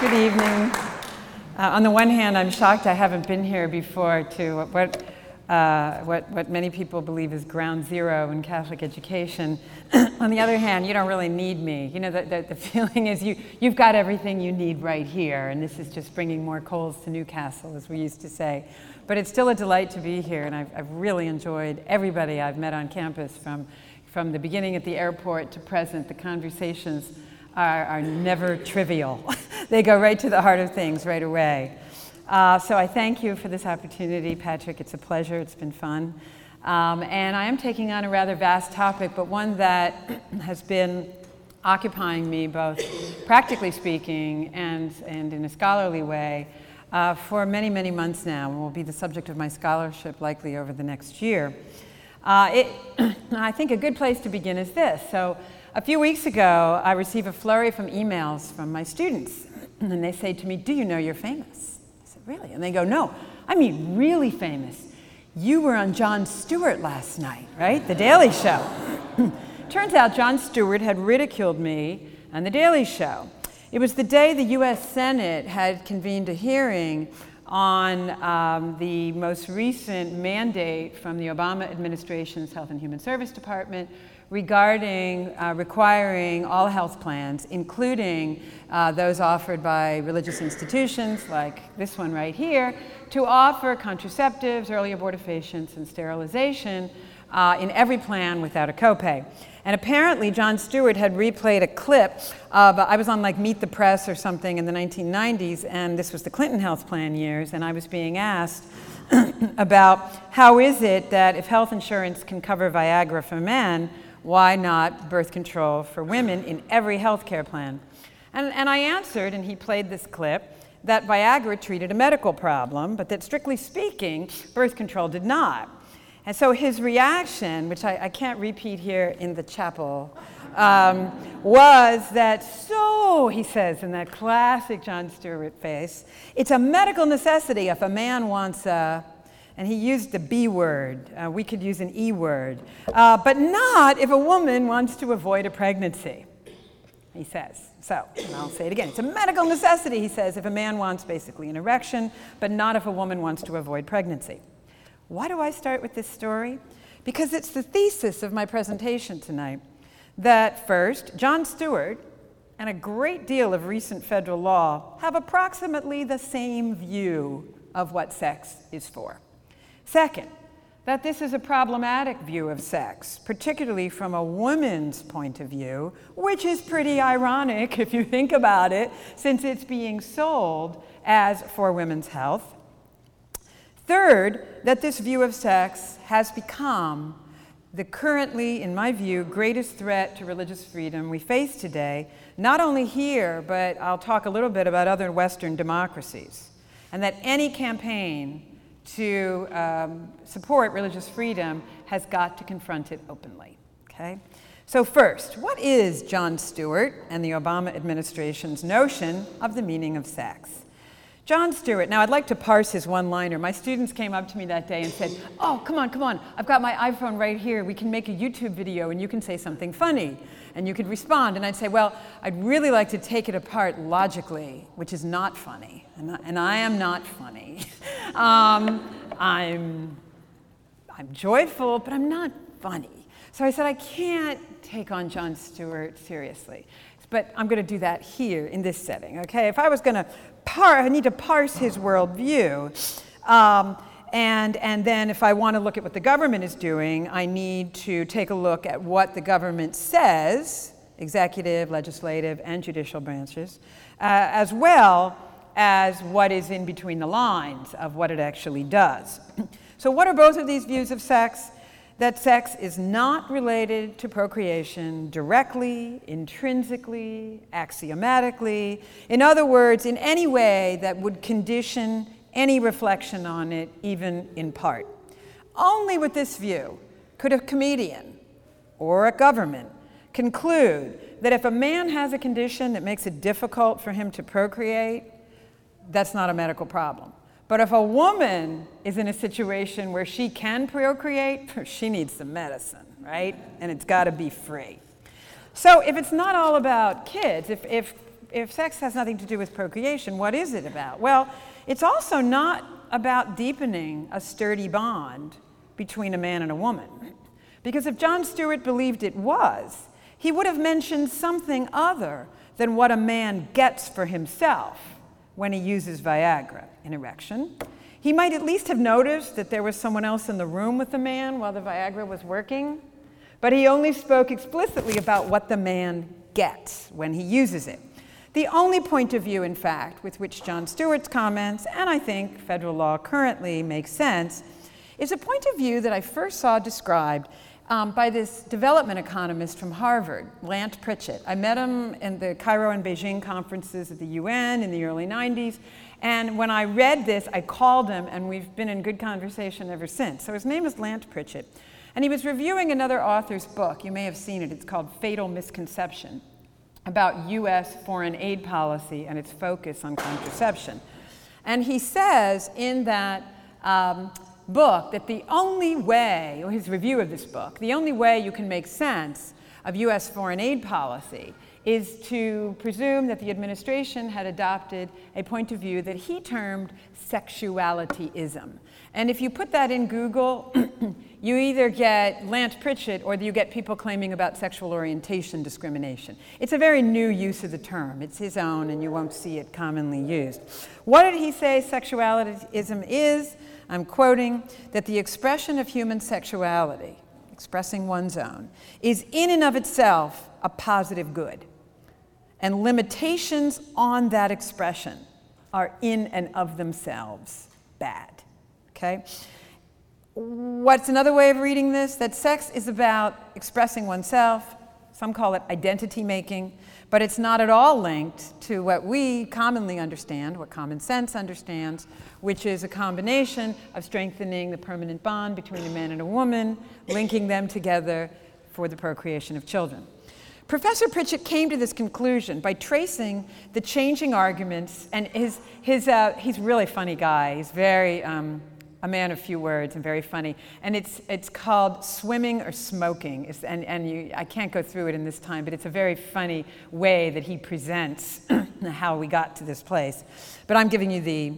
Good evening. Uh, on the one hand, I'm shocked I haven't been here before to what, uh, what, what many people believe is ground zero in Catholic education. on the other hand, you don't really need me. You know, the, the, the, feeling is you, you've got everything you need right here, and this is just bringing more coals to Newcastle, as we used to say. But it's still a delight to be here, and I've, I've really enjoyed everybody I've met on campus from, from the beginning at the airport to present. The conversations are, are never trivial, they go right to the heart of things right away. Uh, so I thank you for this opportunity, Patrick. It's a pleasure, it's been fun. Um, and I am taking on a rather vast topic, but one that has been occupying me both practically speaking and, and in a scholarly way uh, for many, many months now, and will be the subject of my scholarship likely over the next year. Uh, it, I think a good place to begin is this. So, a few weeks ago, I received a flurry from emails from my students, and then they say to me, Do you know you're famous? I said, Really? And they go, No, I mean, really famous. You were on Jon Stewart last night, right? The Daily Show. Turns out Jon Stewart had ridiculed me on The Daily Show. It was the day the US Senate had convened a hearing on um, the most recent mandate from the Obama administration's Health and Human Service Department regarding uh, requiring all health plans, including uh, those offered by religious institutions like this one right here, to offer contraceptives, early abortifacients, and sterilization uh, in every plan without a copay. And apparently, Jon Stewart had replayed a clip of, uh, I was on like Meet the Press or something in the 1990s, and this was the Clinton health plan years, and I was being asked about how is it that if health insurance can cover Viagra for men, why not birth control for women in every health care plan? And, and I answered, and he played this clip, that Viagra treated a medical problem, but that strictly speaking, birth control did not. And so his reaction, which I, I can't repeat here in the chapel, um, was that so, he says in that classic Jon Stewart face, it's a medical necessity if a man wants a, and he used the B word, uh, we could use an E word, uh, but not if a woman wants to avoid a pregnancy, he says. So, I'll say it again. It's a medical necessity, he says, if a man wants basically an erection, but not if a woman wants to avoid pregnancy. Why do I start with this story? Because it's the thesis of my presentation tonight that first, Jon Stewart and a great deal of recent federal law have approximately the same view of what sex is for. Second, that this is a problematic view of sex, particularly from a woman's point of view, which is pretty ironic if you think about it, since it's being sold as for women's health. Third, that this view of sex has become the currently, in my view, greatest threat to religious freedom we face today, not only here, but I'll talk a little bit about other Western democracies. And that any campaign to um, support religious freedom has got to confront it openly. Okay? So, first, what is Jon Stewart and the Obama administration's notion of the meaning of sex? Jon Stewart, now I'd like to parse his one liner. My students came up to me that day and said, Oh, come on, come on, I've got my iPhone right here. We can make a YouTube video and you can say something funny and you could respond. And I'd say, Well, I'd really like to take it apart logically, which is not funny. And I, and I am not funny. um, I'm, I'm joyful, but I'm not funny. So I said, I can't take on Jon Stewart seriously but I'm going to do that here in this setting, okay? If I was going to par- I need to parse his worldview. Um, and, and then if I want to look at what the government is doing, I need to take a look at what the government says, executive, legislative, and judicial branches, uh, as well as what is in between the lines of what it actually does. so, what are both of these views of sex? That sex is not related to procreation directly, intrinsically, axiomatically. In other words, in any way that would condition any reflection on it, even in part. Only with this view could a comedian or a government conclude that if a man has a condition that makes it difficult for him to procreate, that's not a medical problem. But if a woman is in a situation where she can procreate, she needs some medicine, right? And it's got to be free. So if it's not all about kids, if, if if sex has nothing to do with procreation, what is it about? Well, it's also not about deepening a sturdy bond between a man and a woman. Because if Jon Stewart believed it was, he would have mentioned something other than what a man gets for himself when he uses Viagra in erection. He might at least have noticed that there was someone else in the room with the man while the Viagra was working, but he only spoke explicitly about what the man gets when he uses it. The only point of view, in fact, with which Jon Stewart's comments, and I think federal law currently makes sense, is a point of view that I first saw described um, by this development economist from Harvard, Lant Pritchett. I met him in the Cairo and Beijing conferences at the UN in the early 90s. And when I read this, I called him, and we've been in good conversation ever since. So his name is Lant Pritchett. And he was reviewing another author's book. You may have seen it. It's called Fatal Misconception about US foreign aid policy and its focus on contraception. And he says in that um, book that the only way, or his review of this book, the only way you can make sense of US foreign aid policy is to presume that the administration had adopted a point of view that he termed sexualityism. And if you put that in Google, you either get Lant Pritchett or you get people claiming about sexual orientation discrimination. It's a very new use of the term. It's his own, and you won't see it commonly used. What did he say sexualityism is? I'm quoting that the expression of human sexuality, expressing one's own, is in and of itself a positive good. And limitations on that expression are in and of themselves bad. Okay? What's another way of reading this? That sex is about expressing oneself. Some call it identity making, but it's not at all linked to what we commonly understand, what common sense understands, which is a combination of strengthening the permanent bond between a man and a woman, linking them together for the procreation of children. Professor Pritchett came to this conclusion by tracing the changing arguments, and his, his, uh, he's a really funny guy. He's very, um, a man of few words and very funny. And it's, it's called Swimming or Smoking. It's, and and you, I can't go through it in this time, but it's a very funny way that he presents how we got to this place. But I'm giving you the,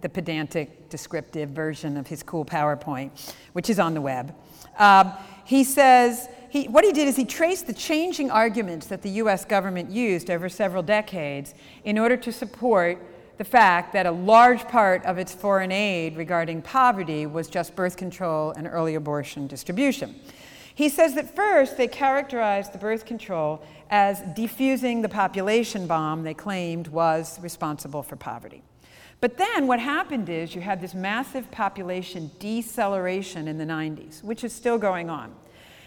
the pedantic, descriptive version of his cool PowerPoint, which is on the web. Um, he says, he, what he did is he traced the changing arguments that the US government used over several decades in order to support the fact that a large part of its foreign aid regarding poverty was just birth control and early abortion distribution. He says that first they characterized the birth control as defusing the population bomb they claimed was responsible for poverty. But then what happened is you had this massive population deceleration in the 90s, which is still going on.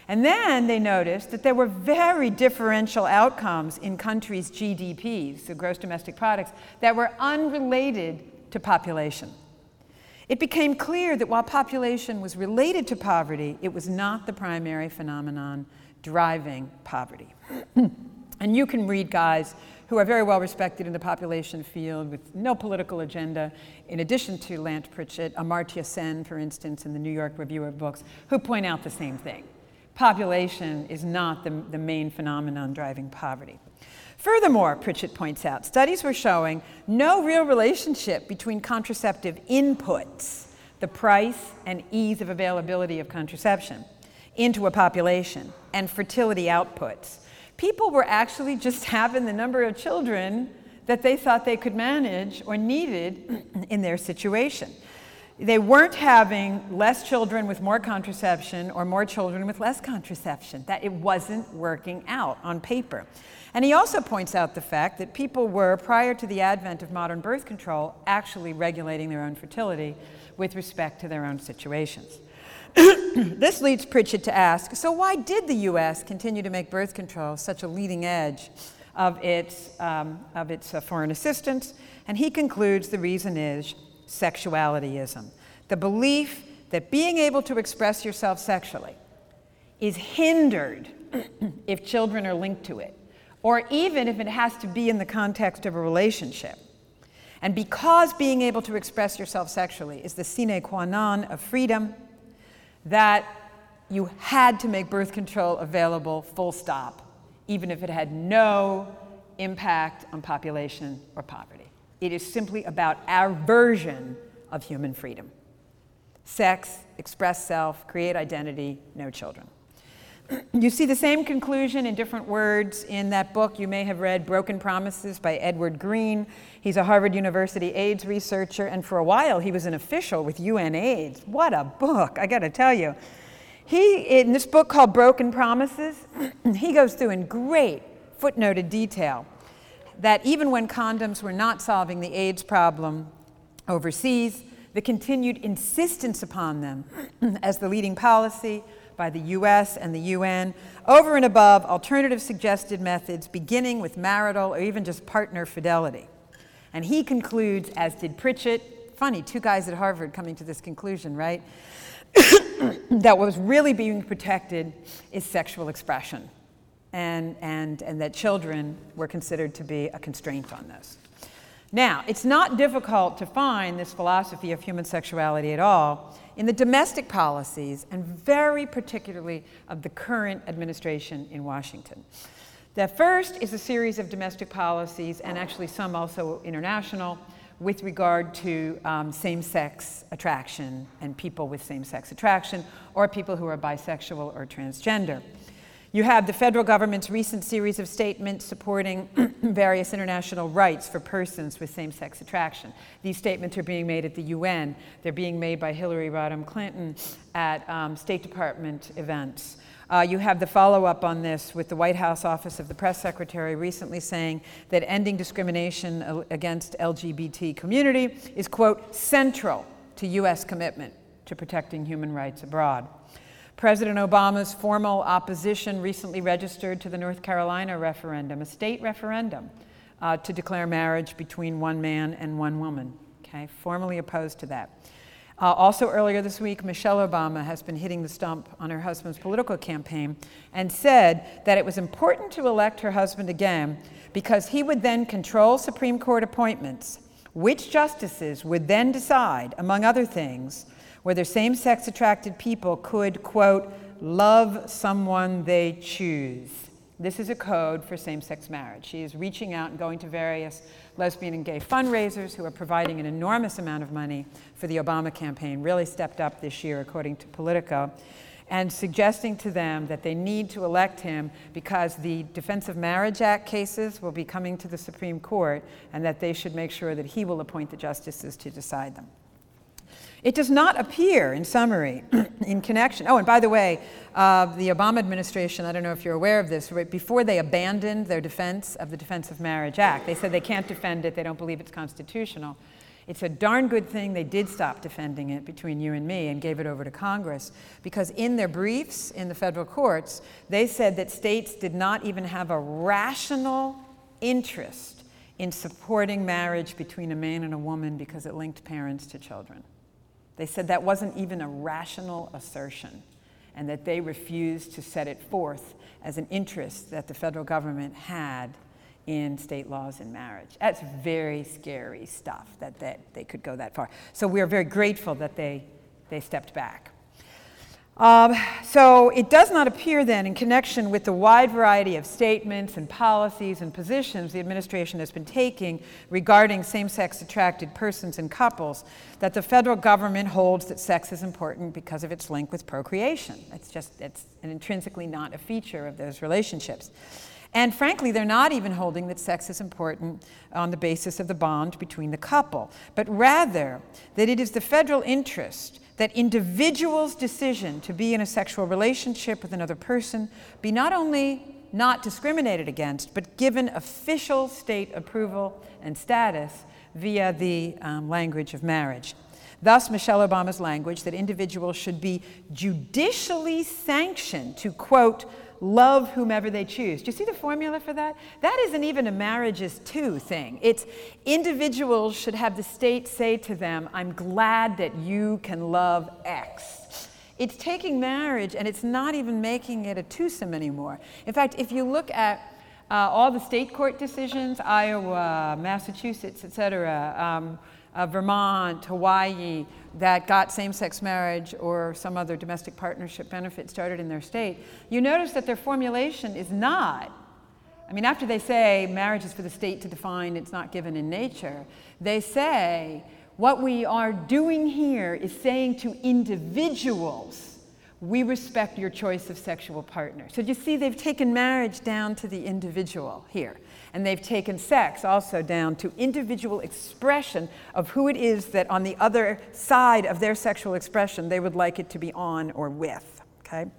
And then they noticed that there were very differential outcomes in countries' GDPs, so gross domestic products, that were unrelated to population. It became clear that while population was related to poverty, it was not the primary phenomenon driving poverty. and you can read guys who are very well respected in the population field with no political agenda, in addition to Lant Pritchett, Amartya Sen, for instance, in the New York Review of Books, who point out the same thing population is not the, the main phenomenon driving poverty. Furthermore, Pritchett points out, studies were showing no real relationship between contraceptive inputs, the price and ease of availability of contraception, into a population, and fertility outputs. People were actually just having the number of children that they thought they could manage or needed in their situation they weren't having less children with more contraception or more children with less contraception, that it wasn't working out on paper. And he also points out the fact that people were, prior to the advent of modern birth control, actually regulating their own fertility with respect to their own situations. this leads Pritchett to ask so, why did the US continue to make birth control such a leading edge of its, um, of its uh, foreign assistance? And he concludes the reason is sexualityism the belief that being able to express yourself sexually is hindered if children are linked to it, or even if it has to be in the context of a relationship. And because being able to express yourself sexually is the sine qua non of freedom, that you had to make birth control available full stop, even if it had no impact on population or poverty. It is simply about our version of human freedom sex, express self, create identity, no children. You see the same conclusion in different words in that book you may have read, Broken Promises by Edward Green. He's a Harvard University AIDS researcher, and for a while he was an official with UNAIDS. What a book, I gotta tell you. He, in this book called Broken Promises, he goes through in great footnoted detail that even when condoms were not solving the AIDS problem overseas, the continued insistence upon them as the leading policy by the US and the UN, over and above alternative suggested methods, beginning with marital or even just partner fidelity. And he concludes, as did Pritchett, funny, two guys at Harvard coming to this conclusion, right? that what was really being protected is sexual expression, and, and, and that children were considered to be a constraint on this. Now, it's not difficult to find this philosophy of human sexuality at all in the domestic policies, and very particularly of the current administration in Washington. The first is a series of domestic policies, and actually some also international, with regard to um, same sex attraction and people with same sex attraction, or people who are bisexual or transgender. You have the federal government's recent series of statements supporting various international rights for persons with same sex attraction. These statements are being made at the UN, they're being made by Hillary Rodham Clinton at um, State Department events. Uh, you have the follow up on this with the White House Office of the Press Secretary recently saying that ending discrimination against LGBT community is, quote, central to U.S. commitment to protecting human rights abroad. President Obama's formal opposition recently registered to the North Carolina referendum, a state referendum, uh, to declare marriage between one man and one woman. Okay, formally opposed to that. Uh, also, earlier this week, Michelle Obama has been hitting the stump on her husband's political campaign and said that it was important to elect her husband again because he would then control Supreme Court appointments, which justices would then decide, among other things, whether same sex attracted people could, quote, love someone they choose. This is a code for same sex marriage. She is reaching out and going to various lesbian and gay fundraisers who are providing an enormous amount of money for the Obama campaign, really stepped up this year, according to Politico, and suggesting to them that they need to elect him because the Defense of Marriage Act cases will be coming to the Supreme Court and that they should make sure that he will appoint the justices to decide them. It does not appear, in summary, in connection. Oh, and by the way, uh, the Obama administration, I don't know if you're aware of this, right before they abandoned their defense of the Defense of Marriage Act, they said they can't defend it, they don't believe it's constitutional. It's a darn good thing they did stop defending it between you and me and gave it over to Congress because in their briefs in the federal courts, they said that states did not even have a rational interest in supporting marriage between a man and a woman because it linked parents to children. They said that wasn't even a rational assertion and that they refused to set it forth as an interest that the federal government had in state laws in marriage. That's very scary stuff that, that they could go that far. So we are very grateful that they, they stepped back. Um, so it does not appear then, in connection with the wide variety of statements and policies and positions the administration has been taking regarding same sex attracted persons and couples, that the federal government holds that sex is important because of its link with procreation. It's just, it's an intrinsically not a feature of those relationships. And frankly, they're not even holding that sex is important on the basis of the bond between the couple, but rather that it is the federal interest that individuals' decision to be in a sexual relationship with another person be not only not discriminated against, but given official state approval and status via the um, language of marriage. Thus, Michelle Obama's language that individuals should be judicially sanctioned to, quote, love whomever they choose. Do you see the formula for that? That isn't even a marriages to thing. It's individuals should have the state say to them, I'm glad that you can love X. It's taking marriage and it's not even making it a twosome anymore. In fact, if you look at uh, all the state court decisions, Iowa, Massachusetts, et cetera, um, uh, Vermont, Hawaii, that got same sex marriage or some other domestic partnership benefit started in their state, you notice that their formulation is not I mean, after they say marriage is for the state to define, it's not given in nature, they say what we are doing here is saying to individuals, we respect your choice of sexual partner. So you see, they've taken marriage down to the individual here. And they've taken sex also down to individual expression of who it is that on the other side of their sexual expression they would like it to be on or with. Okay?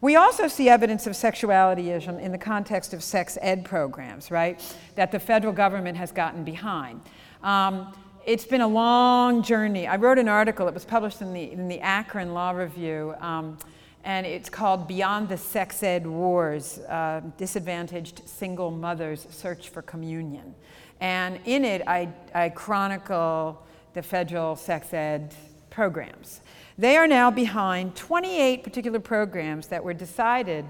We also see evidence of sexuality in the context of sex ed programs, right? That the federal government has gotten behind. Um, it's been a long journey. I wrote an article, it was published in the, in the Akron Law Review, um, and it's called Beyond the Sex Ed Wars uh, Disadvantaged Single Mothers Search for Communion. And in it, I, I chronicle the federal sex ed programs. They are now behind 28 particular programs that were decided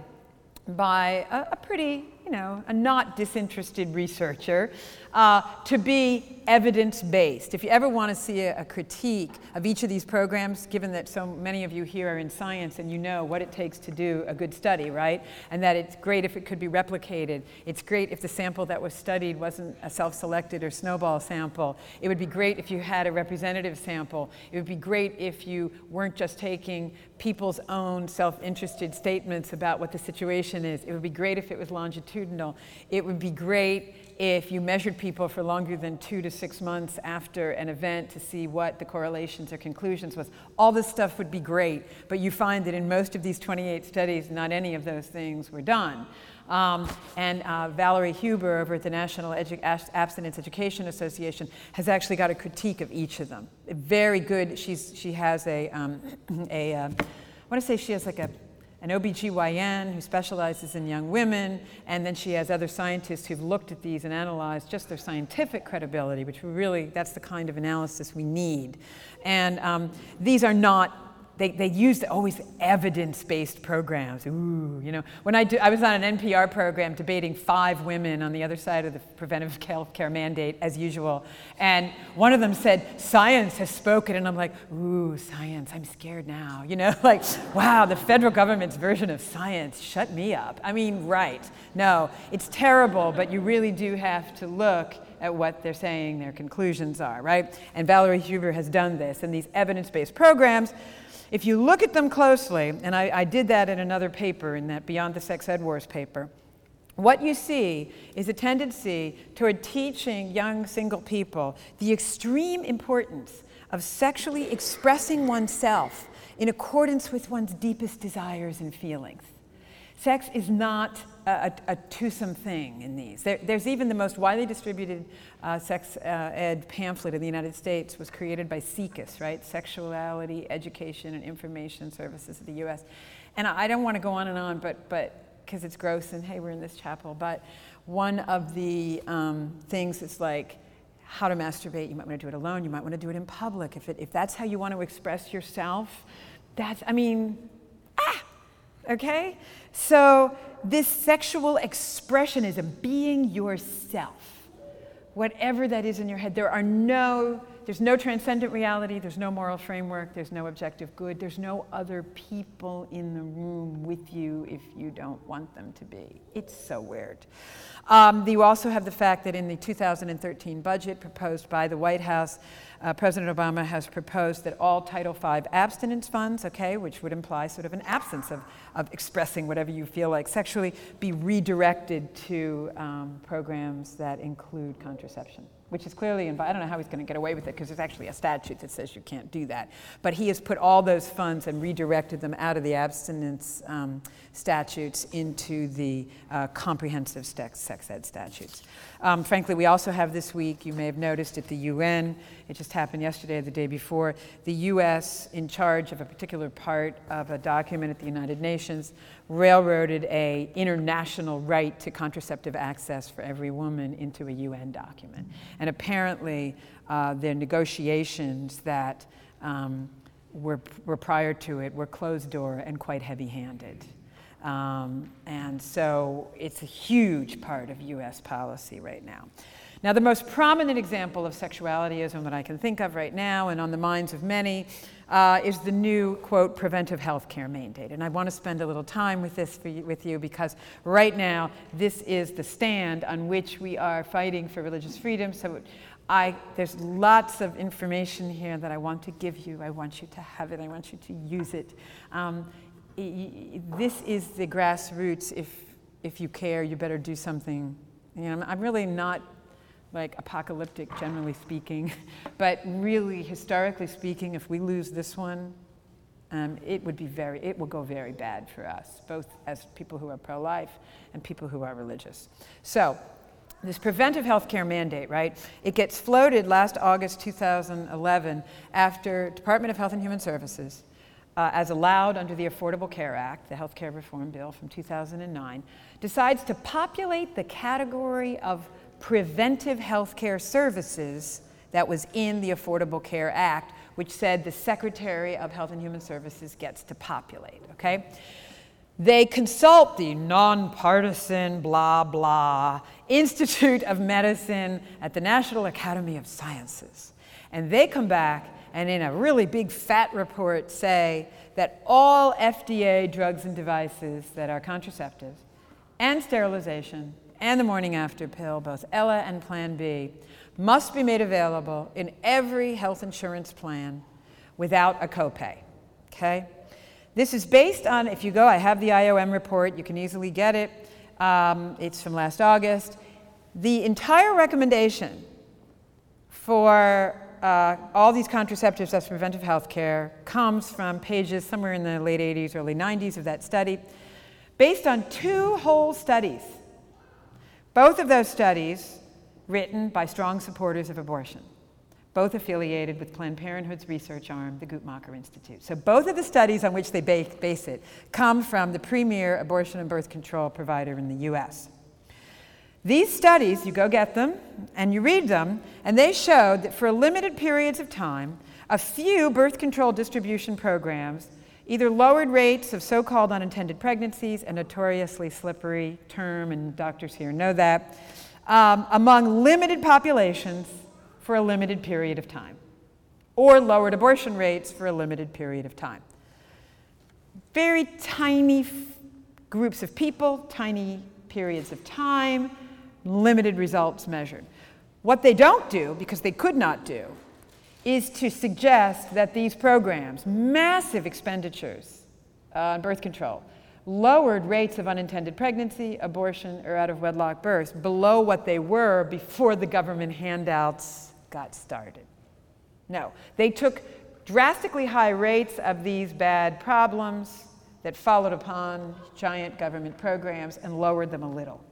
by a, a pretty, you know, a not disinterested researcher uh, to be evidence based. If you ever want to see a, a, critique of each of these programs, given that so many of you here are in science and you know what it takes to do a good study, right? And that it's great if it could be replicated. It's great if the sample that was studied wasn't a self selected or snowball sample. It would be great if you had a representative sample. It would be great if you weren't just taking people's own self interested statements about what the situation is. It would be great if it was longitudinal. It would be great if you measured people for longer than two to six months after an event to see what the correlations or conclusions was. All this stuff would be great, but you find that in most of these 28 studies, not any of those things were done. Um, and uh, Valerie Huber over at the National Edu- Abstinence Education Association has actually got a critique of each of them. Very good. She's, she has a, um, a uh, I want to say she has like a an OBGYN who specializes in young women, and then she has other scientists who've looked at these and analyzed just their scientific credibility, which really, that's the kind of analysis we need. And um, these are not they, they used always evidence-based programs. Ooh, you know, when I, do, I was on an NPR program debating five women on the other side of the preventive health care mandate, as usual, and one of them said, "Science has spoken," and I'm like, "Ooh, science! I'm scared now." You know, like, wow, the federal government's version of science. Shut me up. I mean, right? No, it's terrible, but you really do have to look at what they're saying their conclusions are, right? And Valerie Huber has done this, and these evidence-based programs if you look at them closely, and I, I did that in another paper, in that Beyond the Sex Ed Wars paper, what you see is a tendency toward teaching young single people the extreme importance of sexually expressing oneself in accordance with one's deepest desires and feelings. Sex is not a, a, twosome thing in these. There, there's even the most widely distributed uh, sex uh, ed pamphlet in the United States was created by SIECUS, right? Sexuality, Education, and Information Services of the U.S. And I, I don't want to go on and on, but but because it's gross and hey, we're in this chapel. But one of the um, things is like how to masturbate. You might want to do it alone. You might want to do it in public. If it, if that's how you want to express yourself, that's I mean, okay. So this sexual expression is a being yourself, whatever that is in your head. There are no, there's no transcendent reality, there's no moral framework, there's no objective good, there's no other people in the room with you if you don't want them to be. It's so weird. Um, you also have the fact that in the 2013 budget proposed by the White House, uh, President Obama has proposed that all Title V abstinence funds, okay, which would imply sort of an absence of, of expressing whatever you feel like sexually, be redirected to um, programs that include contraception which is clearly, I don't know how he's going to get away with it because there's actually a statute that says you can't do that. But he has put all those funds and redirected them out of the abstinence um, statutes into the uh, comprehensive sex ed statutes. Um, frankly, we also have this week, you may have noticed at the UN, it just happened yesterday or the day before, the US, in charge of a particular part of a document at the United Nations, railroaded a international right to contraceptive access for every woman into a UN document. And apparently, uh, the negotiations that um, were, were prior to it were closed door and quite heavy handed. Um, and so it's a huge part of US policy right now. Now, the most prominent example of sexualityism that I can think of right now and on the minds of many uh, is the new, quote, preventive health care mandate. And I want to spend a little time with this you, with you because right now this is the stand on which we are fighting for religious freedom. So I, there's lots of information here that I want to give you. I want you to have it. I want you to use it. Um, this is the grassroots. If, if you care, you better do something. You know, I'm really not like apocalyptic, generally speaking. but really, historically speaking, if we lose this one, um, it would be very, it will go very bad for us, both as people who are pro-life and people who are religious. So, this preventive health care mandate, right? It gets floated last August 2011 after Department of Health and Human Services, uh, as allowed under the Affordable Care Act, the health care reform bill from 2009, decides to populate the category of preventive health care services that was in the Affordable Care Act, which said the Secretary of Health and Human Services gets to populate, okay? They consult the nonpartisan, blah, blah, Institute of Medicine at the National Academy of Sciences. And they come back and, in a really big fat report, say that all FDA drugs and devices that are contraceptives and sterilization and the morning after pill, both Ella and Plan B, must be made available in every health insurance plan without a copay. Okay? This is based on, if you go, I have the IOM report, you can easily get it. Um, it's from last August. The entire recommendation for uh, all these contraceptives as preventive health care comes from pages somewhere in the late 80s, early 90s of that study, based on two whole studies both of those studies written by strong supporters of abortion, both affiliated with Planned Parenthood's research arm, the Guttmacher Institute. So both of the studies on which they base it come from the premier abortion and birth control provider in the US. These studies, you go get them and you read them, and they showed that for limited periods of time, a few birth control distribution programs either lowered rates of so called unintended pregnancies, a notoriously slippery term, and doctors here know that, um, among limited populations for a limited period of time, or lowered abortion rates for a limited period of time. Very tiny f- groups of people, tiny periods of time, limited results measured. What they don't do, because they could not do, is to suggest that these programs, massive expenditures on birth control, lowered rates of unintended pregnancy, abortion, or out of wedlock births below what they were before the government handouts got started. No, they took drastically high rates of these bad problems that followed upon giant government programs and lowered them a little.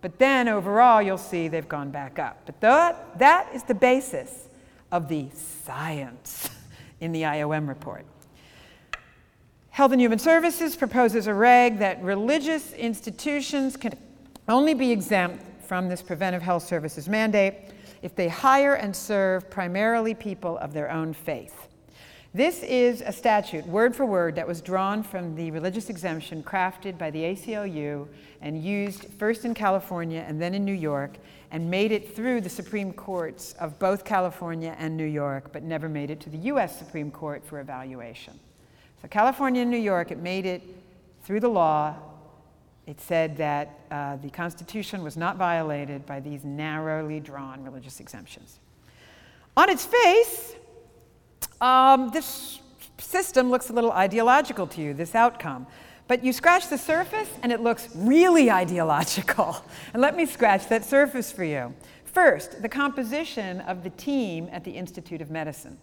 But then overall, you'll see they've gone back up. But that, that is the basis of the science in the IOM report. Health and Human Services proposes a reg that religious institutions can only be exempt from this preventive health services mandate if they hire and serve primarily people of their own faith. This is a statute, word for word, that was drawn from the religious exemption crafted by the ACLU and used first in California and then in New York and made it through the Supreme Courts of both California and New York, but never made it to the US Supreme Court for evaluation. So, California and New York, it made it through the law. It said that uh, the Constitution was not violated by these narrowly drawn religious exemptions. On its face, um, this system looks a little ideological to you, this outcome. But you scratch the surface and it looks really ideological. And let me scratch that surface for you. First, the composition of the team at the Institute of Medicine,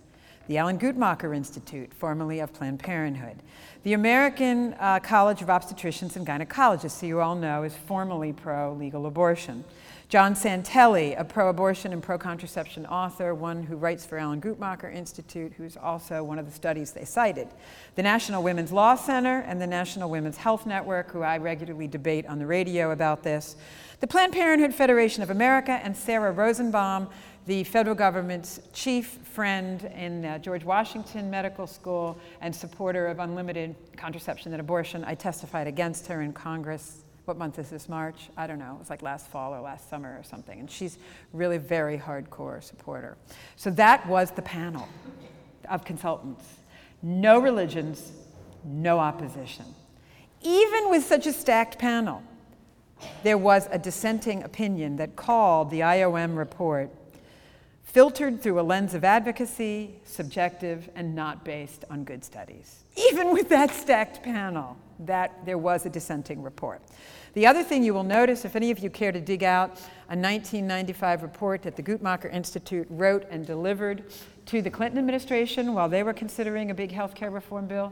the Alan Guttmacher Institute, formerly of Planned Parenthood. The American uh, College of Obstetricians and Gynecologists, who you all know is formally pro legal abortion. John Santelli, a pro abortion and pro contraception author, one who writes for Alan Guttmacher Institute, who's also one of the studies they cited. The National Women's Law Center and the National Women's Health Network, who I regularly debate on the radio about this. The Planned Parenthood Federation of America and Sarah Rosenbaum, the federal government's chief friend in uh, George Washington Medical School and supporter of unlimited contraception and abortion. I testified against her in Congress. What month is this? March? I don't know. It was like last fall or last summer or something. And she's really very hardcore supporter. So that was the panel of consultants. No religions, no opposition. Even with such a stacked panel, there was a dissenting opinion that called the IOM report filtered through a lens of advocacy, subjective, and not based on good studies. Even with that stacked panel, that there was a dissenting report. The other thing you will notice, if any of you care to dig out, a 1995 report that the Guttmacher Institute wrote and delivered to the Clinton administration while they were considering a big health care reform bill,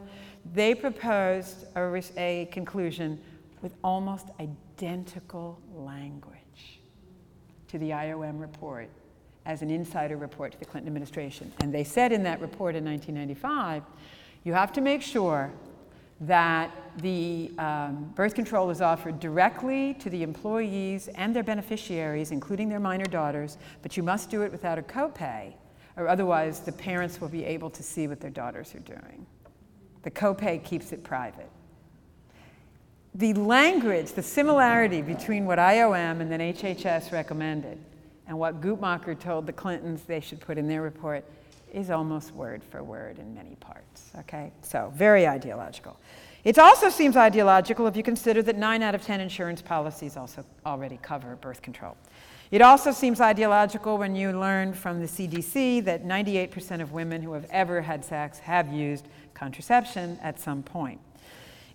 they proposed a, a conclusion with almost identical language to the IOM report as an insider report to the Clinton administration. And they said in that report in 1995 you have to make sure that the um, birth control is offered directly to the employees and their beneficiaries, including their minor daughters, but you must do it without a copay, or otherwise the parents will be able to see what their daughters are doing. The copay keeps it private. The language, the similarity between what IOM and then HHS recommended and what Guttmacher told the Clintons they should put in their report is almost word for word in many parts. Okay? So, very ideological. It also seems ideological if you consider that 9 out of 10 insurance policies also already cover birth control. It also seems ideological when you learn from the CDC that 98% of women who have ever had sex have used contraception at some point.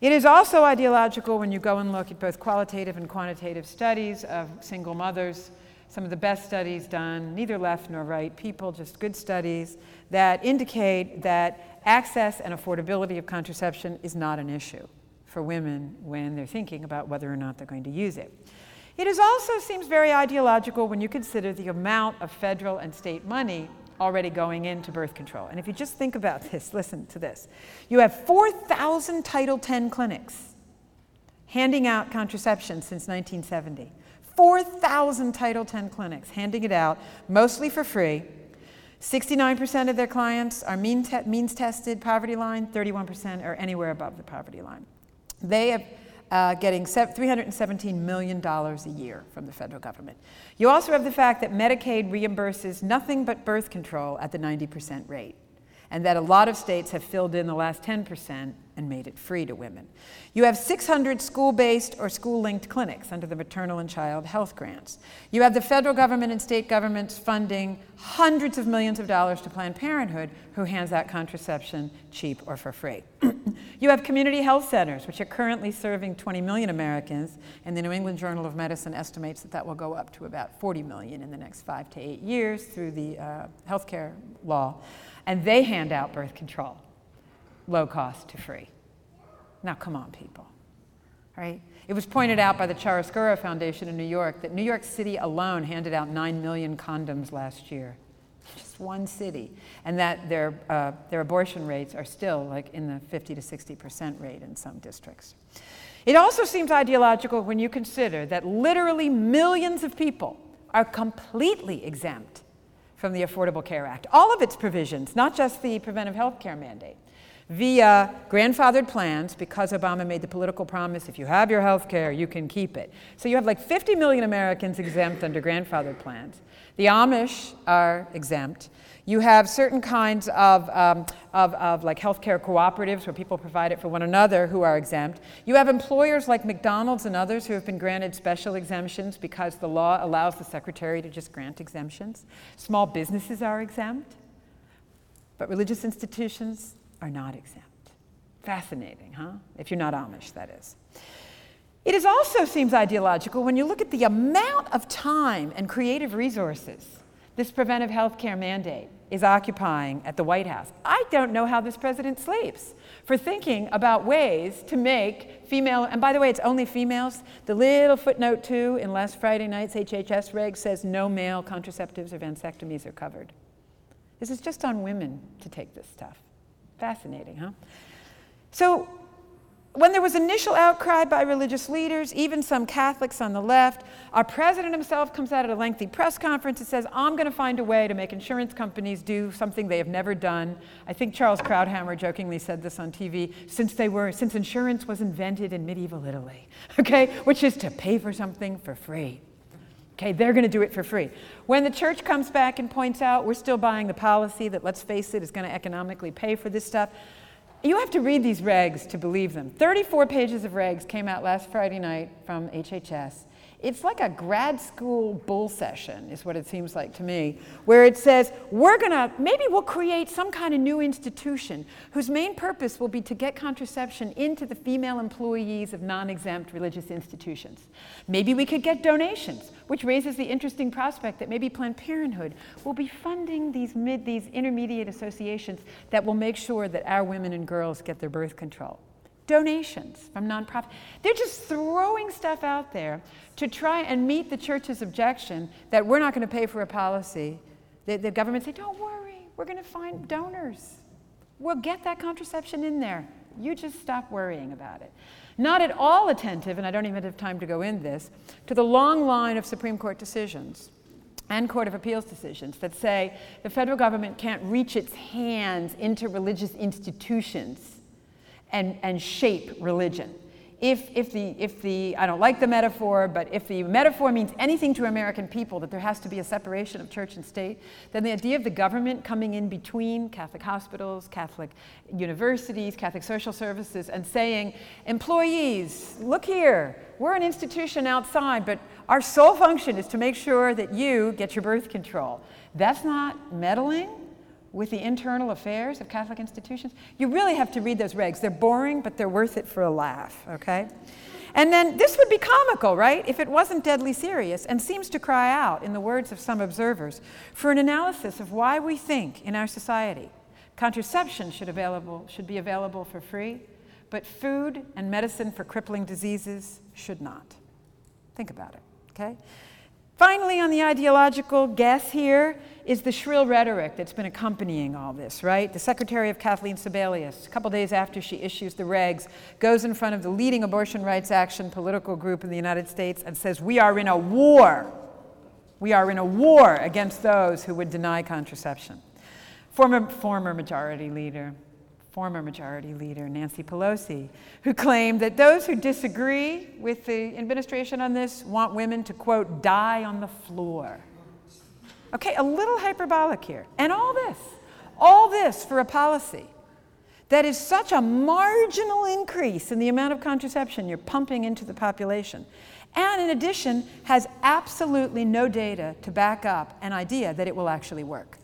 It is also ideological when you go and look at both qualitative and quantitative studies of single mothers some of the best studies done, neither left nor right people, just good studies that indicate that access and affordability of contraception is not an issue for women when they're thinking about whether or not they're going to use it. It is also seems very ideological when you consider the amount of federal and state money already going into birth control. And if you just think about this, listen to this. You have 4,000 Title X clinics handing out contraception since 1970. 4,000 Title X clinics handing it out, mostly for free. 69% of their clients are mean te- means tested, poverty line, 31% are anywhere above the poverty line. They are uh, getting $317 million a year from the federal government. You also have the fact that Medicaid reimburses nothing but birth control at the 90% rate and that a lot of states have filled in the last 10% and made it free to women. You have 600 school based or school linked clinics under the maternal and child health grants. You have the federal government and state governments funding hundreds of millions of dollars to Planned Parenthood, who hands out contraception cheap or for free. you have community health centers, which are currently serving 20 million Americans, and the New England Journal of Medicine estimates that that will go up to about 40 million in the next five to eight years through the uh, healthcare law and they hand out birth control, low cost to free. Now, come on, people. Right? It was pointed out by the Chiaroscuro Foundation in New York that New York City alone handed out 9 million condoms last year. Just one city. And that their, uh, their abortion rates are still like in the 50 to 60% rate in some districts. It also seems ideological when you consider that literally millions of people are completely exempt from the Affordable Care Act. All of its provisions, not just the preventive health care mandate, via grandfathered plans because Obama made the political promise if you have your health care, you can keep it. So you have like 50 million Americans exempt under grandfathered plans. The Amish are exempt. You have certain kinds of, um, of, of like healthcare cooperatives where people provide it for one another who are exempt. You have employers like McDonald's and others who have been granted special exemptions because the law allows the secretary to just grant exemptions. Small businesses are exempt, but religious institutions are not exempt. Fascinating, huh? If you're not Amish, that is. It is also seems ideological when you look at the amount of time and creative resources this preventive health care mandate is occupying at the White House. I don't know how this president sleeps for thinking about ways to make female, and by the way, it's only females. The little footnote two in last Friday night's HHS reg says no male contraceptives or vasectomies are covered. This is just on women to take this stuff. Fascinating, huh? So when there was initial outcry by religious leaders, even some Catholics on the left, our president himself comes out at a lengthy press conference and says, I'm going to find a way to make insurance companies do something they have never done. I think Charles Krauthammer jokingly said this on TV, since they were since insurance was invented in medieval Italy, okay, which is to pay for something for free. Okay, they're going to do it for free. When the church comes back and points out we're still buying the policy that, let's face it, is going to economically pay for this stuff, you have to read these regs to believe them. 34 pages of regs came out last Friday night from HHS. It's like a grad school bull session, is what it seems like to me, where it says, we're gonna, maybe we'll create some kind of new institution whose main purpose will be to get contraception into the female employees of non exempt religious institutions. Maybe we could get donations, which raises the interesting prospect that maybe Planned Parenthood will be funding these, mid, these intermediate associations that will make sure that our women and girls get their birth control donations from nonprofits. They're just throwing stuff out there to try and meet the church's objection that we're not going to pay for a policy. The, the government say, don't worry, we're going to find donors. We'll get that contraception in there. You just stop worrying about it. Not at all attentive, and I don't even have time to go in this, to the long line of Supreme Court decisions and Court of Appeals decisions that say the federal government can't reach its hands into religious institutions and, and shape religion. If, if, the, if the, I don't like the metaphor, but if the metaphor means anything to American people, that there has to be a separation of church and state, then the idea of the government coming in between Catholic hospitals, Catholic universities, Catholic social services, and saying, employees, look here, we're an institution outside, but our sole function is to make sure that you get your birth control. That's not meddling with the internal affairs of Catholic institutions, you really have to read those regs. They're boring, but they're worth it for a laugh, okay? And then this would be comical, right, if it wasn't deadly serious and seems to cry out, in the words of some observers, for an analysis of why we think in our society contraception should, available, should be available for free, but food and medicine for crippling diseases should not. Think about it, okay? Finally, on the ideological guess here is the shrill rhetoric that's been accompanying all this, right? The Secretary of Kathleen Sebelius, a couple days after she issues the regs, goes in front of the leading abortion rights action political group in the United States and says, We are in a war. We are in a war against those who would deny contraception. Former, former majority leader former Majority Leader Nancy Pelosi, who claimed that those who disagree with the administration on this want women to, quote, die on the floor. Okay, a little hyperbolic here. And all this, all this for a policy that is such a marginal increase in the amount of contraception you're pumping into the population. And in addition, has absolutely no data to back up an idea that it will actually work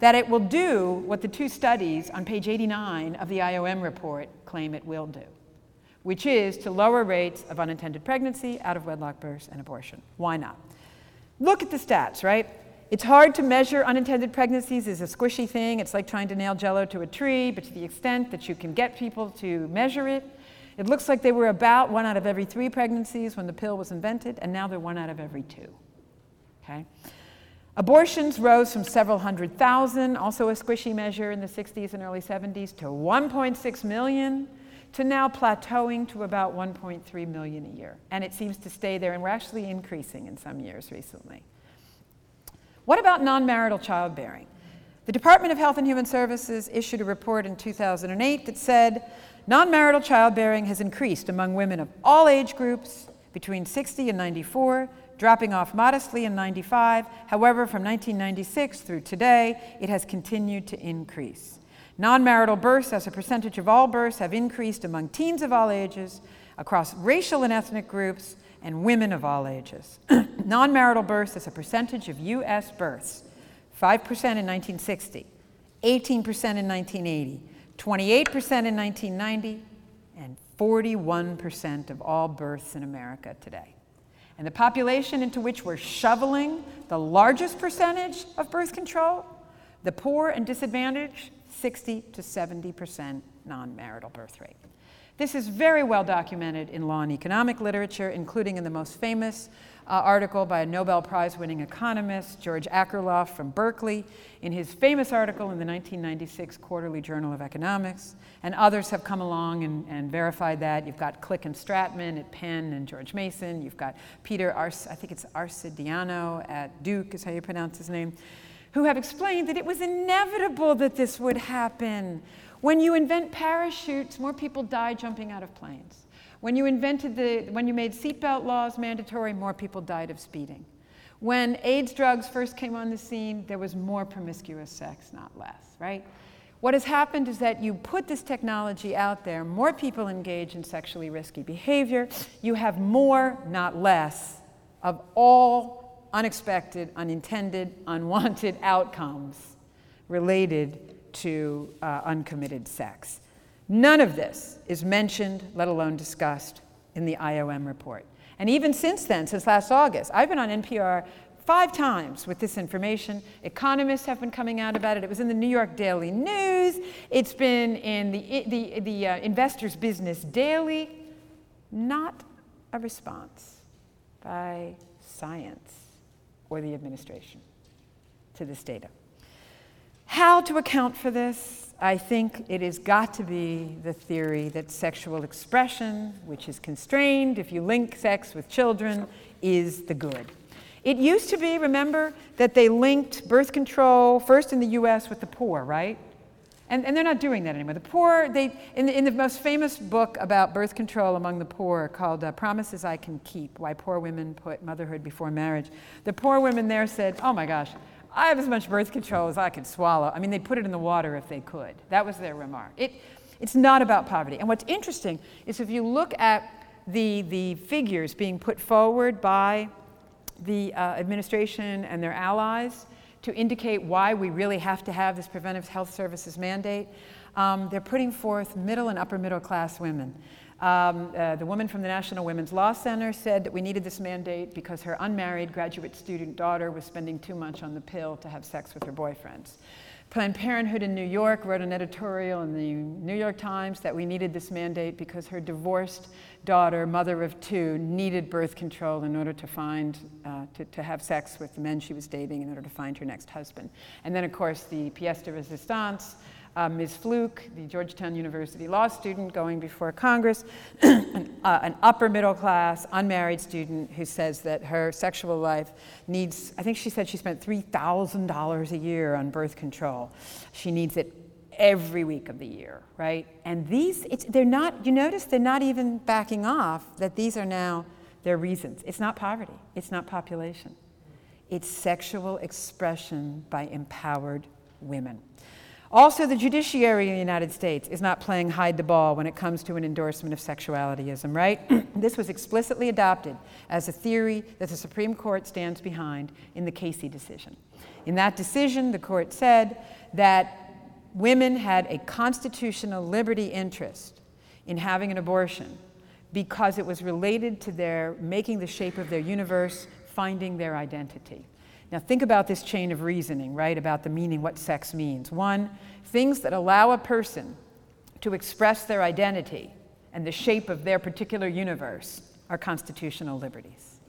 that it will do what the two studies on page 89 of the IOM report claim it will do, which is to lower rates of unintended pregnancy, out of wedlock births, and abortion. Why not? Look at the stats, right? It's hard to measure unintended pregnancies is a squishy thing. It's like trying to nail jello to a tree, but to the extent that you can get people to measure it, it looks like they were about one out of every three pregnancies when the pill was invented, and now they're one out of every two. Okay? Abortions rose from several hundred thousand, also a squishy measure in the 60s and early 70s, to 1.6 million, to now plateauing to about 1.3 million a year. And it seems to stay there, and we're actually increasing in some years recently. What about non marital childbearing? The Department of Health and Human Services issued a report in 2008 that said non marital childbearing has increased among women of all age groups between 60 and 94 dropping off modestly in 95. However, from 1996 through today, it has continued to increase. Non marital births as a percentage of all births have increased among teens of all ages, across racial and ethnic groups, and women of all ages. non marital births as a percentage of U.S. births 5% in 1960, 18% in 1980, 28% in 1990, and 41% of all births in America today. And the population into which we're shoveling the largest percentage of birth control, the poor and disadvantaged, 60 to 70% non marital birth rate. This is very well documented in law and economic literature, including in the most famous uh, article by a Nobel Prize winning economist, George Akerlof from Berkeley, in his famous article in the 1996 Quarterly Journal of Economics. And others have come along and, and verified that. You've got Klick and Stratmann at Penn and George Mason. You've got Peter, Ars- I think it's Arcidiacono at Duke, is how you pronounce his name, who have explained that it was inevitable that this would happen. When you invent parachutes, more people die jumping out of planes. When you invented the, when you made seatbelt laws mandatory, more people died of speeding. When AIDS drugs first came on the scene, there was more promiscuous sex, not less, right? What has happened is that you put this technology out there, more people engage in sexually risky behavior, you have more, not less, of all unexpected, unintended, unwanted outcomes related to uh, uncommitted sex. None of this is mentioned, let alone discussed, in the IOM report. And even since then, since last August, I've been on NPR five times with this information. Economists have been coming out about it. It was in the New York Daily News. It's been in the, the, the uh, Investors Business Daily. Not a response by science or the administration to this data. How to account for this? I think it has got to be the theory that sexual expression, which is constrained if you link sex with children, is the good. It used to be, remember, that they linked birth control first in the US with the poor, right? And, and they're not doing that anymore. The poor, they, in, the, in the most famous book about birth control among the poor called uh, Promises I Can Keep Why Poor Women Put Motherhood Before Marriage, the poor women there said, Oh my gosh, I have as much birth control as I could swallow. I mean, they'd put it in the water if they could. That was their remark. It, it's not about poverty. And what's interesting is if you look at the, the figures being put forward by the uh, administration and their allies to indicate why we really have to have this preventive health services mandate. Um, they're putting forth middle and upper middle class women. Um, uh, the woman from the National Women's Law Center said that we needed this mandate because her unmarried graduate student daughter was spending too much on the pill to have sex with her boyfriends. Planned Parenthood in New York wrote an editorial in the New York Times that we needed this mandate because her divorced daughter, mother of two, needed birth control in order to find, uh, to, to have sex with the men she was dating in order to find her next husband. And then, of course, the pièce de résistance uh, Ms. Fluke, the Georgetown University law student going before Congress, an, uh, an, upper middle class, unmarried student who says that her sexual life needs, I think she said she spent $3,000 a year on birth control. She needs it every week of the year, right? And these, they're not, you notice they're not even backing off that these are now their reasons. It's not poverty, it's not population, it's sexual expression by empowered women. Also, the judiciary in the United States is not playing hide the ball when it comes to an endorsement of sexualityism, right? this was explicitly adopted as a theory that the Supreme Court stands behind in the Casey decision. In that decision, the court said that women had a constitutional liberty interest in having an abortion because it was related to their making the shape of their universe, finding their identity. Now, think about this chain of reasoning, right, about the meaning, what sex means. One, things that allow a person to express their identity and the shape of their particular universe are constitutional liberties.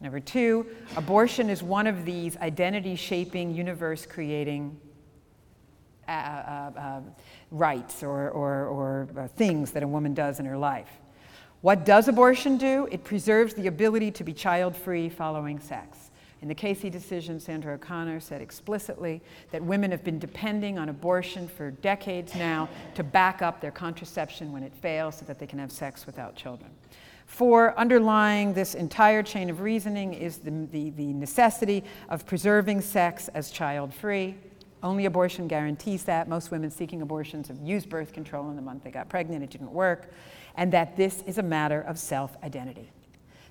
Number two, abortion is one of these identity shaping, universe creating uh, uh, uh, rights or, or, or uh, things that a woman does in her life. What does abortion do? It preserves the ability to be child free following sex. In the Casey decision, Sandra O'Connor said explicitly that women have been depending on abortion for decades now to back up their contraception when it fails so that they can have sex without children. For underlying this entire chain of reasoning is the, the, the necessity of preserving sex as child free. Only abortion guarantees that. Most women seeking abortions have used birth control in the month they got pregnant, it didn't work, and that this is a matter of self identity.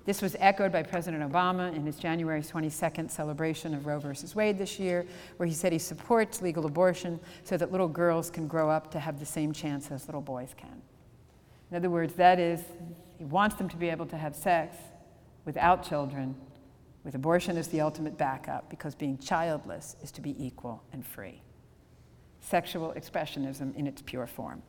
This was echoed by President Obama in his January 22nd celebration of Roe v. Wade this year, where he said he supports legal abortion so that little girls can grow up to have the same chance as little boys can. In other words, that is, he wants them to be able to have sex without children, with abortion as the ultimate backup, because being childless is to be equal and free. Sexual expressionism in its pure form.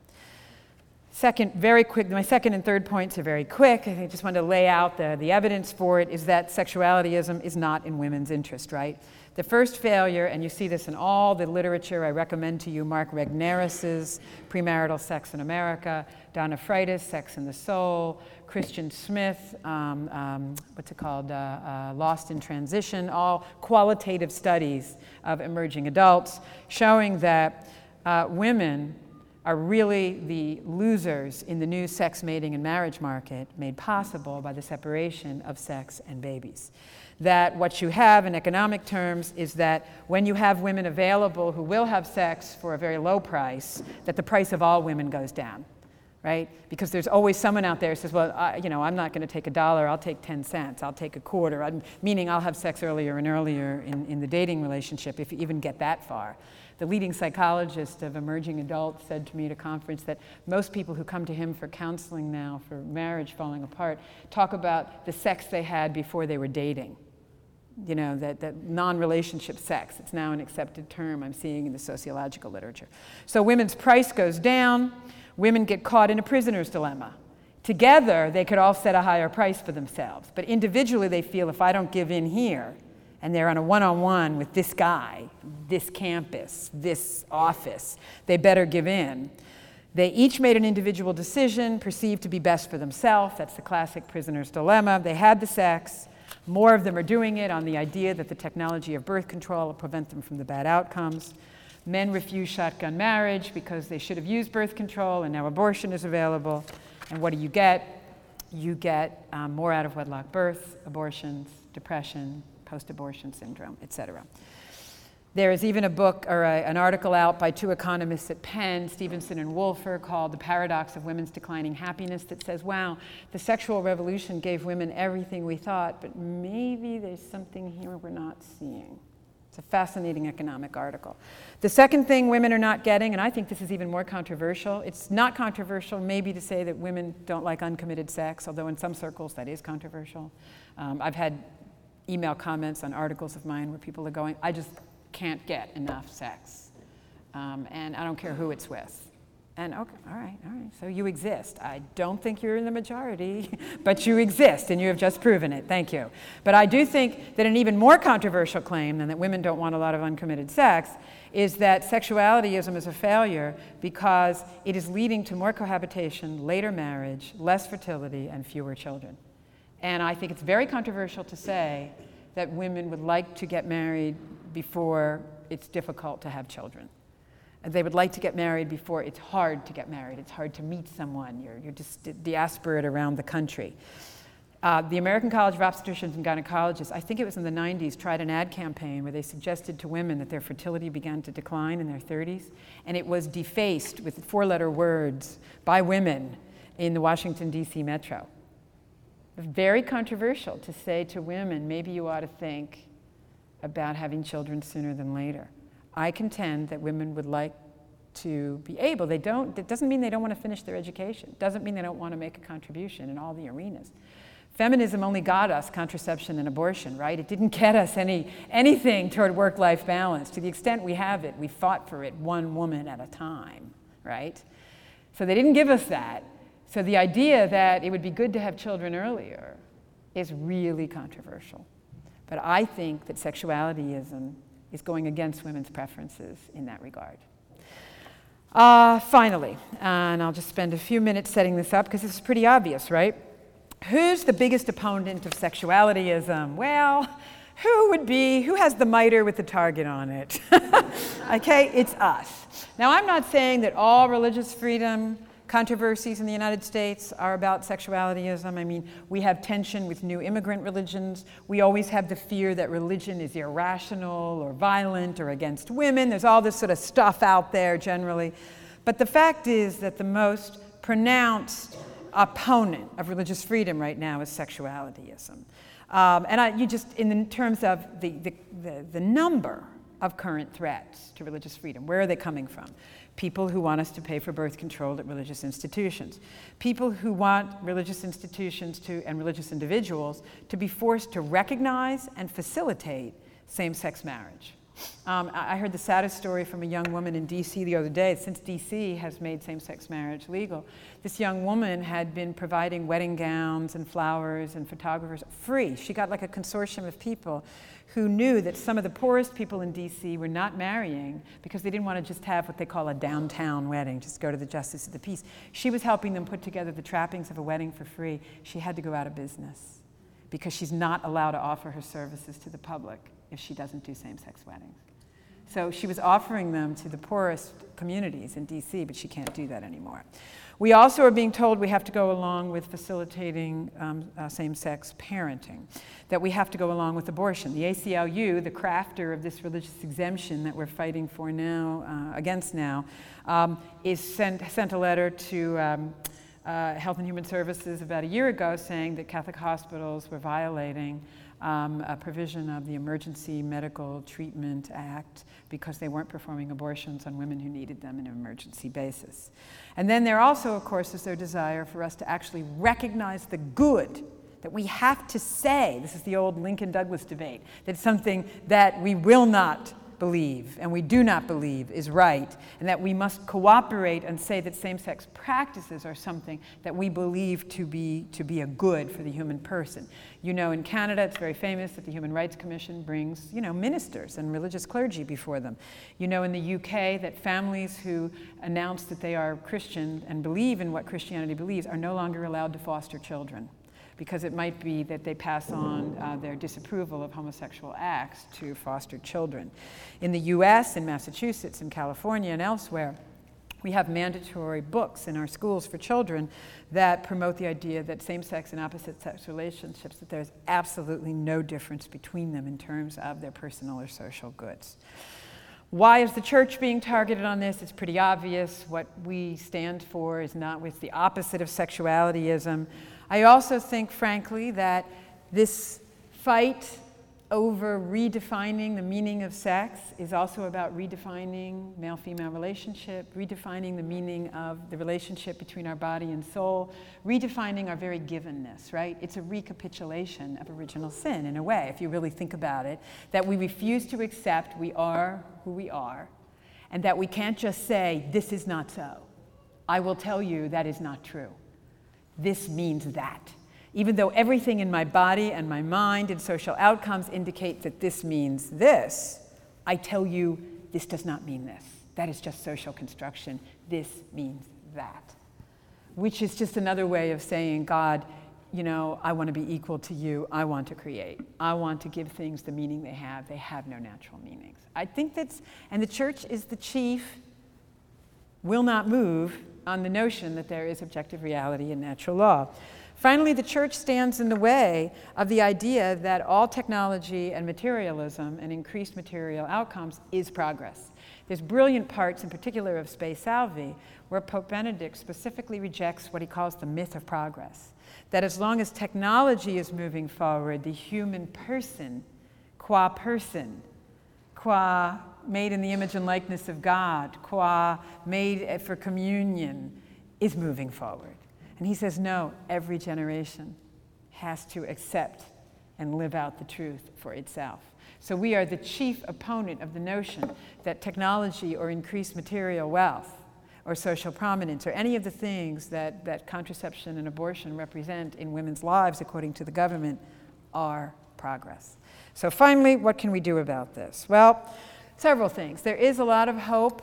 Second, very quick, my second and third points are very quick. I just want to lay out the, the evidence for it is that sexualityism is not in women's interest, right? The first failure, and you see this in all the literature, I recommend to you Mark Regnerus's Premarital Sex in America, Donna Freitas, Sex in the Soul, Christian Smith, um, um, what's it called, uh, uh, Lost in Transition, all qualitative studies of emerging adults showing that uh, women are really the losers in the new sex mating and marriage market made possible by the separation of sex and babies. That what you have in economic terms is that when you have women available who will have sex for a very low price, that the price of all women goes down, right? Because there's always someone out there who says, well, I, you know, I'm not going to take a dollar, I'll take 10 cents, I'll take a quarter, I'm, meaning I'll have sex earlier and earlier in, in the dating relationship if you even get that far. The leading psychologist of emerging adults said to me at a conference that most people who come to him for counseling now for marriage falling apart talk about the sex they had before they were dating. You know, that, that non relationship sex. It's now an accepted term I'm seeing in the sociological literature. So women's price goes down, women get caught in a prisoner's dilemma. Together, they could all set a higher price for themselves. But individually, they feel if I don't give in here, and they're on a one on one with this guy, this campus, this office, they better give in. They each made an individual decision perceived to be best for themselves. That's the classic prisoner's dilemma. They had the sex. More of them are doing it on the idea that the technology of birth control will prevent them from the bad outcomes. Men refuse shotgun marriage because they should have used birth control and now abortion is available. And what do you get? You get um, more out of wedlock births, abortions, depression, post abortion syndrome, et cetera. There is even a book or a, an article out by two economists at Penn, Stevenson and Wolfer, called The Paradox of Women's Declining Happiness, that says, wow, the sexual revolution gave women everything we thought, but maybe there's something here we're not seeing. It's a fascinating economic article. The second thing women are not getting, and I think this is even more controversial, it's not controversial maybe to say that women don't like uncommitted sex, although in some circles that is controversial. Um, I've had email comments on articles of mine where people are going, I just can't get enough sex. Um, and I don't care who it's with. And okay, all right, all right, so you exist. I don't think you're in the majority, but you exist, and you have just proven it. Thank you. But I do think that an even more controversial claim than that women don't want a lot of uncommitted sex is that sexualityism is a failure because it is leading to more cohabitation, later marriage, less fertility, and fewer children. And I think it's very controversial to say that women would like to get married before it's difficult to have children. They would like to get married before it's hard to get married. It's hard to meet someone. You're, you're just diasporate around the country. Uh, the American College of Obstetricians and Gynecologists, I think it was in the 90s, tried an ad campaign where they suggested to women that their fertility began to decline in their 30s. And it was defaced with four letter words by women in the Washington, D.C. metro very controversial to say to women, maybe you ought to think about having children sooner than later. I contend that women would like to be able, they don't, it doesn't mean they don't want to finish their education, it doesn't mean they don't want to make a contribution in all the arenas. Feminism only got us contraception and abortion, right? It didn't get us any, anything toward work life balance. To the extent we have it, we fought for it one woman at a time, right? So they didn't give us that. So the idea that it would be good to have children earlier is really controversial. But I think that sexualityism is going against women's preferences in that regard. Uh, finally, and I'll just spend a few minutes setting this up because it's pretty obvious, right? Who's the biggest opponent of sexualityism? Well, who would be, who has the miter with the target on it? okay, it's us. Now, I'm not saying that all religious freedom controversies in the United States are about sexualityism. I mean, we have tension with new immigrant religions. We always have the fear that religion is irrational or violent or against women. There's all this sort of stuff out there generally. But the fact is that the most pronounced opponent of religious freedom right now is sexualityism. Um, and I, you just, in terms of the, the, the, the number of current threats to religious freedom, where are they coming from? People who want us to pay for birth control at religious institutions, people who want religious institutions to, and religious individuals to be forced to recognize and facilitate same sex marriage. Um, I heard the saddest story from a young woman in DC the other day. Since DC has made same sex marriage legal, this young woman had been providing wedding gowns and flowers and photographers free. She got like a consortium of people who knew that some of the poorest people in DC were not marrying because they didn't want to just have what they call a downtown wedding, just go to the justice of the peace. She was helping them put together the trappings of a wedding for free. She had to go out of business because she's not allowed to offer her services to the public if she doesn't do same sex weddings. So she was offering them to the poorest communities in DC, but she can't do that anymore. We also are being told we have to go along with facilitating um, uh, same sex parenting, that we have to go along with abortion. The ACLU, the crafter of this religious exemption that we're fighting for now, uh, against now, um, is sent, sent a letter to um, uh, Health and Human Services about a year ago saying that Catholic hospitals were violating um, a provision of the Emergency Medical Treatment Act because they weren't performing abortions on women who needed them on an emergency basis. And then there also, of course, is their desire for us to actually recognize the good that we have to say, this is the old Lincoln Douglas debate, that something that we will not believe and we do not believe is right, and that we must cooperate and say that same sex practices are something that we believe to be, to be a good for the human person. You know, in Canada, it's very famous that the Human Rights Commission brings, you know, ministers and religious clergy before them. You know, in the UK, that families who announce that they are Christian and believe in what Christianity believes are no longer allowed to foster children because it might be that they pass on uh, their disapproval of homosexual acts to foster children. In the US, in Massachusetts, in California, and elsewhere, we have mandatory books in our schools for children that promote the idea that same sex and opposite sex relationships, that there's absolutely no difference between them in terms of their personal or social goods. Why is the church being targeted on this? It's pretty obvious. What we stand for is not with the opposite of sexualityism. I also think, frankly, that this fight over redefining the meaning of sex is also about redefining male female relationship, redefining the meaning of the relationship between our body and soul, redefining our very givenness, right? It's a recapitulation of original sin in a way, if you really think about it, that we refuse to accept we are who we are, and that we can't just say, this is not so. I will tell you that is not true. This means that even though everything in my body and my mind and social outcomes indicate that this means this, I tell you this does not mean this. That is just social construction. This means that. Which is just another way of saying, God, you know, I want to be equal to you. I want to create. I want to give things the meaning they have. They have no natural meanings. I think that's, and the church is the chief, will not move on the notion that there is objective reality and natural law. Finally, the church stands in the way of the idea that all technology and materialism and increased material outcomes is progress. There's brilliant parts, in particular of Spe Salvi, where Pope Benedict specifically rejects what he calls the myth of progress. That as long as technology is moving forward, the human person, qua person, qua made in the image and likeness of God, qua made eh, for communion, is moving forward. And he says, no, every generation has to accept and live out the truth for itself. So we are the chief opponent of the notion that technology or increased material wealth or social prominence or any of the things that, that contraception and abortion represent in women's lives, according to the government, are progress. So finally, what can we do about this? Well, several things. There is a lot of hope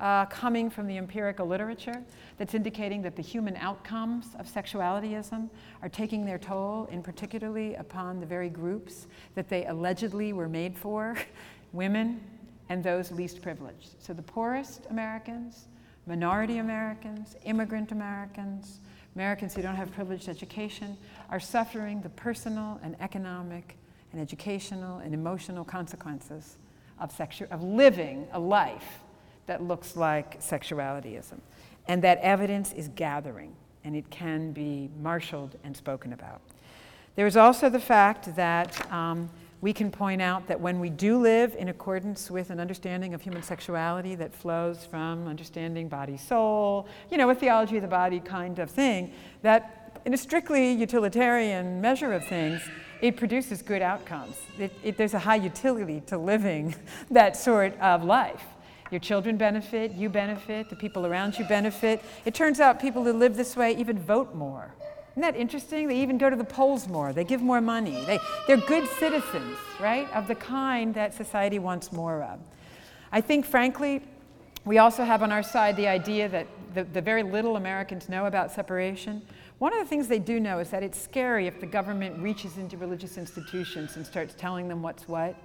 uh, coming from the empirical literature that's indicating that the human outcomes of sexualityism are taking their toll, in particularly upon the very groups that they allegedly were made for women and those least privileged. So the poorest Americans, minority Americans, immigrant Americans, Americans who don't have privileged education are suffering the personal and economic and educational and emotional consequences of, sexu- of living a life that looks like sexualityism. And that evidence is gathering, and it can be marshaled and spoken about. There is also the fact that um, we can point out that when we do live in accordance with an understanding of human sexuality that flows from understanding body soul, you know, a theology of the body kind of thing, that in a strictly utilitarian measure of things, it produces good outcomes. It, it, there's a high utility to living that sort of life. Your children benefit, you benefit, the people around you benefit. It turns out people who live this way even vote more. Isn't that interesting? They even go to the polls more. They give more money. They, they're good citizens, right? Of the kind that society wants more of. I think, frankly, we also have on our side the idea that the, the very little Americans know about separation. One of the things they do know is that it's scary if the government reaches into religious institutions and starts telling them what's what.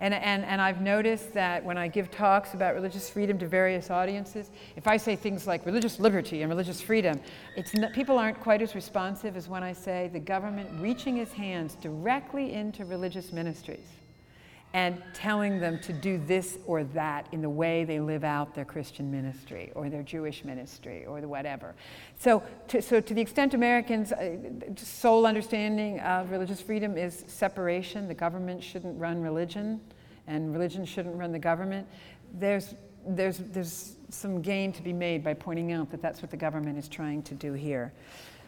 And, and, and I've noticed that when I give talks about religious freedom to various audiences, if I say things like religious liberty and religious freedom, it's not, people aren't quite as responsive as when I say the government reaching its hands directly into religious ministries and telling them to do this or that in the way they live out their Christian ministry or their Jewish ministry or the whatever. So, to, so to the extent Americans' uh, sole understanding of religious freedom is separation, the government shouldn't run religion and religion shouldn't run the government, there's, there's, there's some gain to be made by pointing out that that's what the government is trying to do here.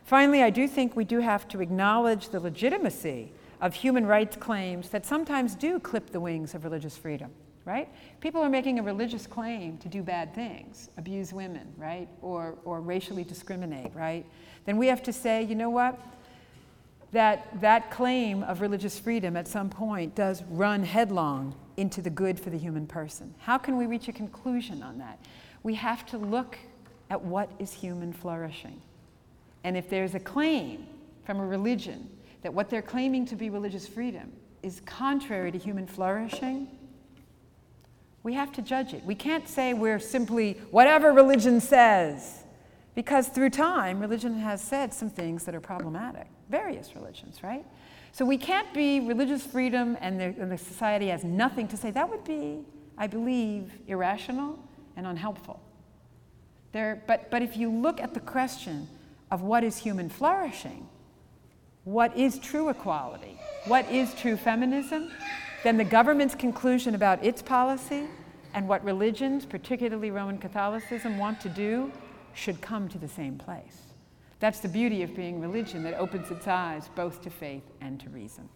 Finally, I do think we do have to acknowledge the legitimacy of human rights claims that sometimes do clip the wings of religious freedom, right? People are making a religious claim to do bad things, abuse women, right? Or, or racially discriminate, right? Then we have to say, you know what? That that claim of religious freedom at some point does run headlong into the good for the human person. How can we reach a conclusion on that? We have to look at what is human flourishing. And if there's a claim from a religion that what they're claiming to be religious freedom is contrary to human flourishing, we have to judge it. We can't say we're simply whatever religion says, because through time, religion has said some things that are problematic. Various religions, right? So we can't be religious freedom and the, and the society has nothing to say. That would be, I believe, irrational and unhelpful. There, but, but if you look at the question of what is human flourishing, what is true equality, what is true feminism, then the government's conclusion about its policy and what religions, particularly Roman Catholicism, want to do should come to the same place. That's the beauty of being religion that opens its eyes both to faith and to reason.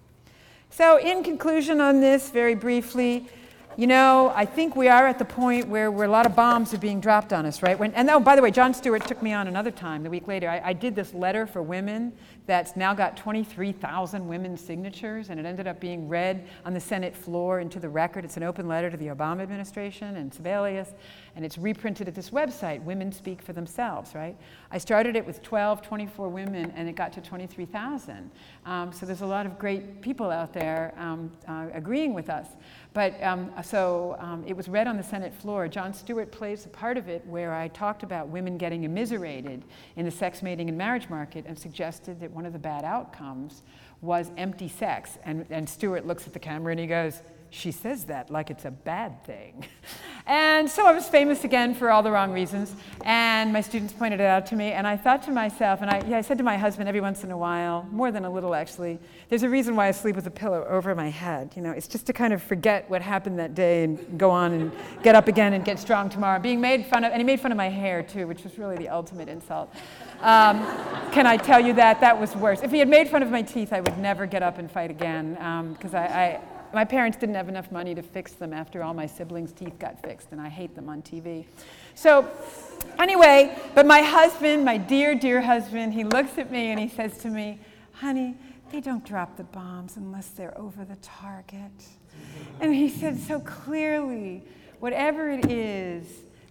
So, in conclusion on this, very briefly, you know, I think we are at the point where, where a lot of bombs are being dropped on us, right? When, and oh, by the way, Jon Stewart took me on another time, the week later. I, I did this letter for women that's now got 23,000 women's signatures, and it ended up being read on the Senate floor into the record. It's an open letter to the Obama administration and Sebelius, and it's reprinted at this website, Women Speak for Themselves, right? I started it with 12, 24 women, and it got to 23,000. Um, so there's a lot of great people out there um, uh, agreeing with us. But um, so um, it was read on the Senate floor. Jon Stewart plays a part of it where I talked about women getting immiserated in the sex mating and marriage market and suggested that one of the bad outcomes was empty sex. And, and Stewart looks at the camera and he goes, she says that like it's a bad thing. and so I was famous again for all the wrong reasons. And my students pointed it out to me. And I thought to myself, and I, yeah, I said to my husband every once in a while, more than a little actually, there's a reason why I sleep with a pillow over my head. You know, it's just to kind of forget what happened that day and go on and get up again and get strong tomorrow. Being made fun of, and he made fun of my hair too, which was really the ultimate insult. Um, can I tell you that? That was worse. If he had made fun of my teeth, I would never get up and fight again because um, I, I my parents didn't have enough money to fix them after all my siblings' teeth got fixed, and I hate them on TV. So, anyway, but my husband, my dear, dear husband, he looks at me and he says to me, honey, they don't drop the bombs unless they're over the target. And he said so clearly, whatever it is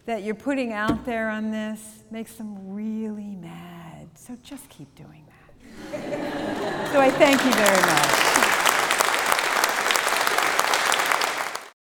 that you're putting out there on this makes them really mad. So just keep doing that. so I thank you very much.